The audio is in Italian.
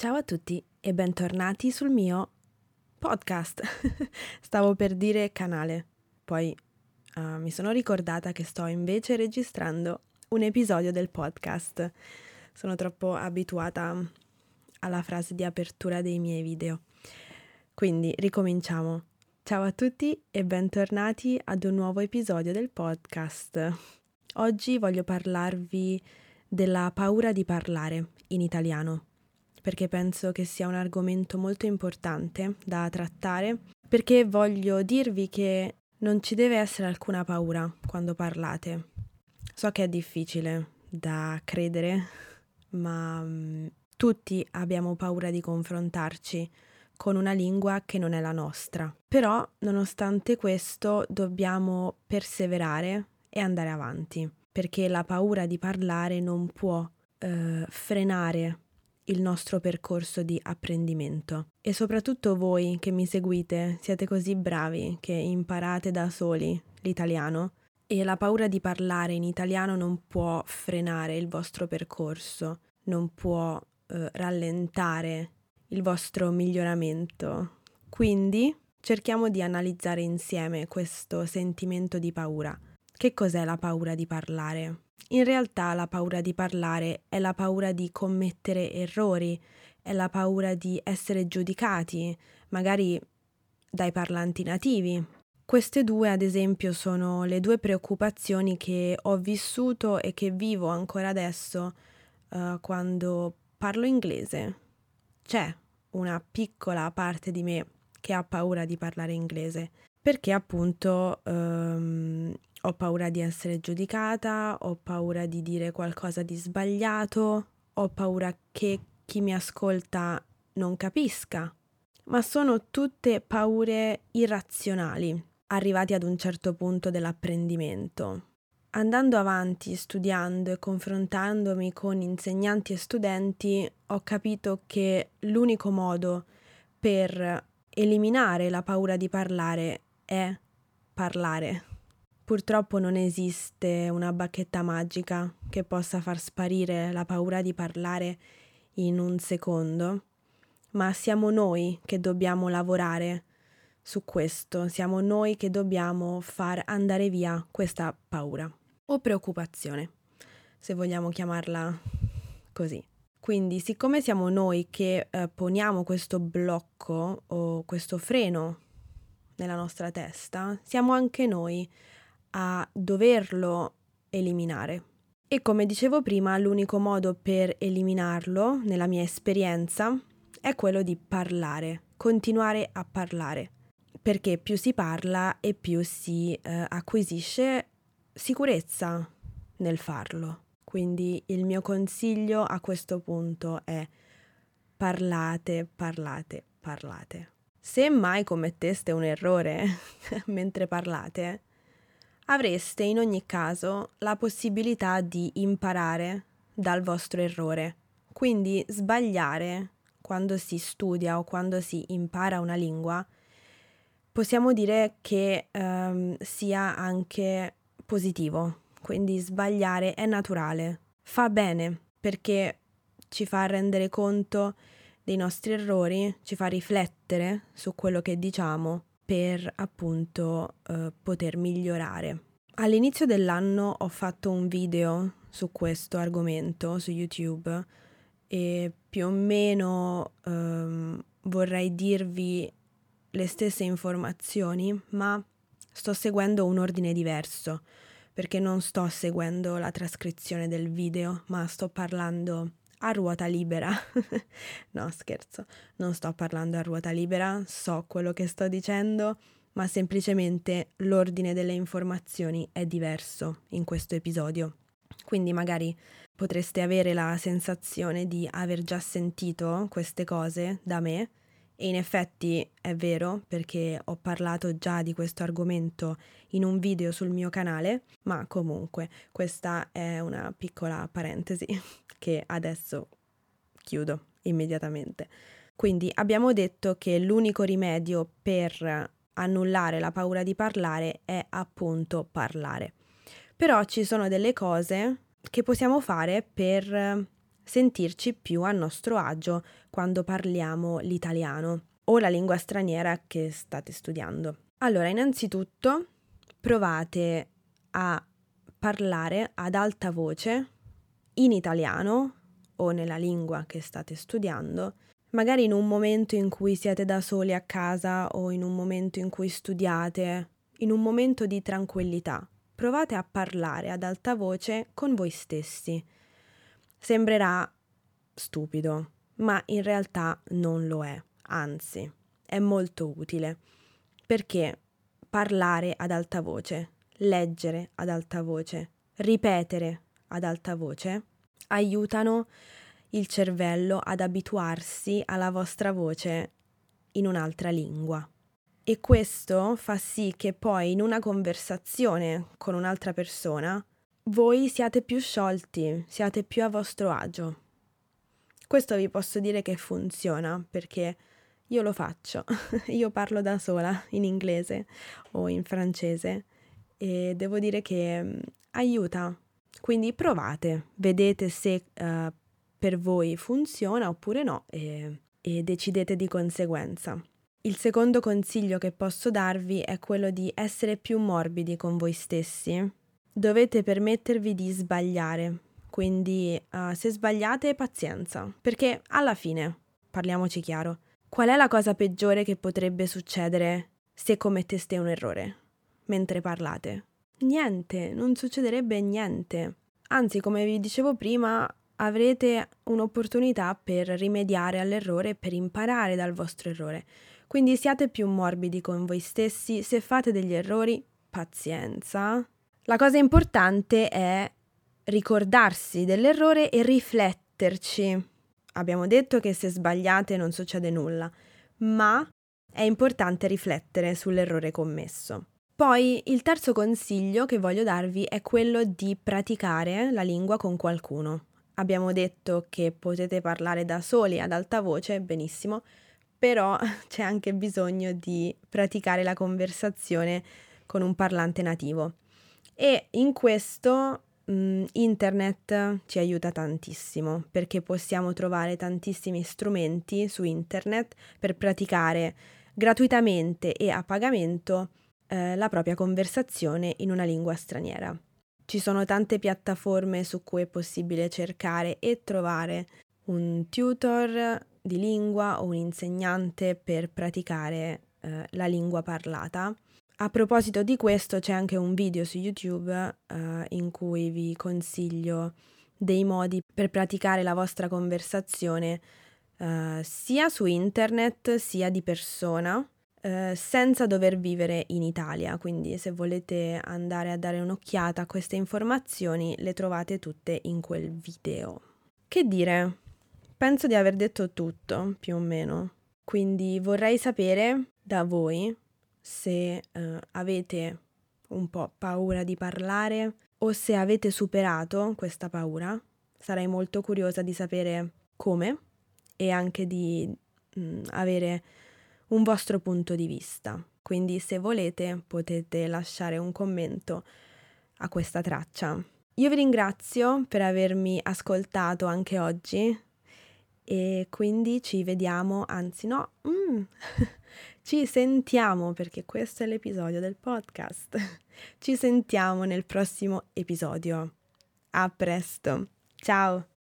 Ciao a tutti e bentornati sul mio podcast. Stavo per dire canale, poi uh, mi sono ricordata che sto invece registrando un episodio del podcast. Sono troppo abituata alla frase di apertura dei miei video. Quindi ricominciamo. Ciao a tutti e bentornati ad un nuovo episodio del podcast. Oggi voglio parlarvi della paura di parlare in italiano perché penso che sia un argomento molto importante da trattare, perché voglio dirvi che non ci deve essere alcuna paura quando parlate. So che è difficile da credere, ma mm, tutti abbiamo paura di confrontarci con una lingua che non è la nostra. Però, nonostante questo, dobbiamo perseverare e andare avanti, perché la paura di parlare non può eh, frenare il nostro percorso di apprendimento. E soprattutto voi che mi seguite siete così bravi che imparate da soli l'italiano e la paura di parlare in italiano non può frenare il vostro percorso, non può eh, rallentare il vostro miglioramento. Quindi cerchiamo di analizzare insieme questo sentimento di paura. Che cos'è la paura di parlare? In realtà la paura di parlare è la paura di commettere errori, è la paura di essere giudicati, magari dai parlanti nativi. Queste due, ad esempio, sono le due preoccupazioni che ho vissuto e che vivo ancora adesso uh, quando parlo inglese. C'è una piccola parte di me che ha paura di parlare inglese perché appunto um, ho paura di essere giudicata, ho paura di dire qualcosa di sbagliato, ho paura che chi mi ascolta non capisca, ma sono tutte paure irrazionali, arrivati ad un certo punto dell'apprendimento. Andando avanti, studiando e confrontandomi con insegnanti e studenti, ho capito che l'unico modo per eliminare la paura di parlare è parlare. Purtroppo non esiste una bacchetta magica che possa far sparire la paura di parlare in un secondo, ma siamo noi che dobbiamo lavorare su questo, siamo noi che dobbiamo far andare via questa paura o preoccupazione, se vogliamo chiamarla così. Quindi, siccome siamo noi che eh, poniamo questo blocco o questo freno nella nostra testa, siamo anche noi a doverlo eliminare. E come dicevo prima, l'unico modo per eliminarlo, nella mia esperienza, è quello di parlare, continuare a parlare, perché più si parla e più si eh, acquisisce sicurezza nel farlo. Quindi il mio consiglio a questo punto è parlate, parlate, parlate. Se mai commetteste un errore mentre parlate, avreste in ogni caso la possibilità di imparare dal vostro errore. Quindi sbagliare quando si studia o quando si impara una lingua, possiamo dire che um, sia anche positivo. Quindi sbagliare è naturale, fa bene perché ci fa rendere conto dei nostri errori, ci fa riflettere su quello che diciamo per appunto eh, poter migliorare. All'inizio dell'anno ho fatto un video su questo argomento su YouTube e più o meno ehm, vorrei dirvi le stesse informazioni, ma sto seguendo un ordine diverso perché non sto seguendo la trascrizione del video, ma sto parlando a ruota libera. no, scherzo, non sto parlando a ruota libera, so quello che sto dicendo, ma semplicemente l'ordine delle informazioni è diverso in questo episodio. Quindi magari potreste avere la sensazione di aver già sentito queste cose da me e in effetti è vero perché ho parlato già di questo argomento in un video sul mio canale, ma comunque questa è una piccola parentesi che adesso chiudo immediatamente. Quindi abbiamo detto che l'unico rimedio per annullare la paura di parlare è appunto parlare. Però ci sono delle cose che possiamo fare per sentirci più a nostro agio quando parliamo l'italiano o la lingua straniera che state studiando. Allora, innanzitutto provate a parlare ad alta voce in italiano o nella lingua che state studiando, magari in un momento in cui siete da soli a casa o in un momento in cui studiate, in un momento di tranquillità. Provate a parlare ad alta voce con voi stessi. Sembrerà stupido, ma in realtà non lo è, anzi, è molto utile, perché parlare ad alta voce, leggere ad alta voce, ripetere ad alta voce aiutano il cervello ad abituarsi alla vostra voce in un'altra lingua. E questo fa sì che poi in una conversazione con un'altra persona voi siate più sciolti, siate più a vostro agio. Questo vi posso dire che funziona perché io lo faccio. io parlo da sola in inglese o in francese e devo dire che mm, aiuta. Quindi provate, vedete se uh, per voi funziona oppure no e, e decidete di conseguenza. Il secondo consiglio che posso darvi è quello di essere più morbidi con voi stessi. Dovete permettervi di sbagliare, quindi uh, se sbagliate pazienza, perché alla fine, parliamoci chiaro, qual è la cosa peggiore che potrebbe succedere se commetteste un errore mentre parlate? Niente, non succederebbe niente. Anzi, come vi dicevo prima, avrete un'opportunità per rimediare all'errore per imparare dal vostro errore. Quindi siate più morbidi con voi stessi, se fate degli errori, pazienza. La cosa importante è ricordarsi dell'errore e rifletterci. Abbiamo detto che se sbagliate non succede nulla, ma è importante riflettere sull'errore commesso. Poi il terzo consiglio che voglio darvi è quello di praticare la lingua con qualcuno. Abbiamo detto che potete parlare da soli ad alta voce, benissimo, però c'è anche bisogno di praticare la conversazione con un parlante nativo. E in questo mh, internet ci aiuta tantissimo perché possiamo trovare tantissimi strumenti su internet per praticare gratuitamente e a pagamento eh, la propria conversazione in una lingua straniera. Ci sono tante piattaforme su cui è possibile cercare e trovare un tutor di lingua o un insegnante per praticare eh, la lingua parlata. A proposito di questo c'è anche un video su YouTube eh, in cui vi consiglio dei modi per praticare la vostra conversazione eh, sia su internet sia di persona eh, senza dover vivere in Italia, quindi se volete andare a dare un'occhiata a queste informazioni le trovate tutte in quel video. Che dire? Penso di aver detto tutto, più o meno. Quindi vorrei sapere da voi se eh, avete un po' paura di parlare o se avete superato questa paura. Sarei molto curiosa di sapere come e anche di mh, mm, avere un vostro punto di vista. Quindi se volete potete lasciare un commento a questa traccia. Io vi ringrazio per avermi ascoltato anche oggi e quindi ci vediamo, anzi no, mm, ci sentiamo perché questo è l'episodio del podcast. Ci sentiamo nel prossimo episodio. A presto. Ciao.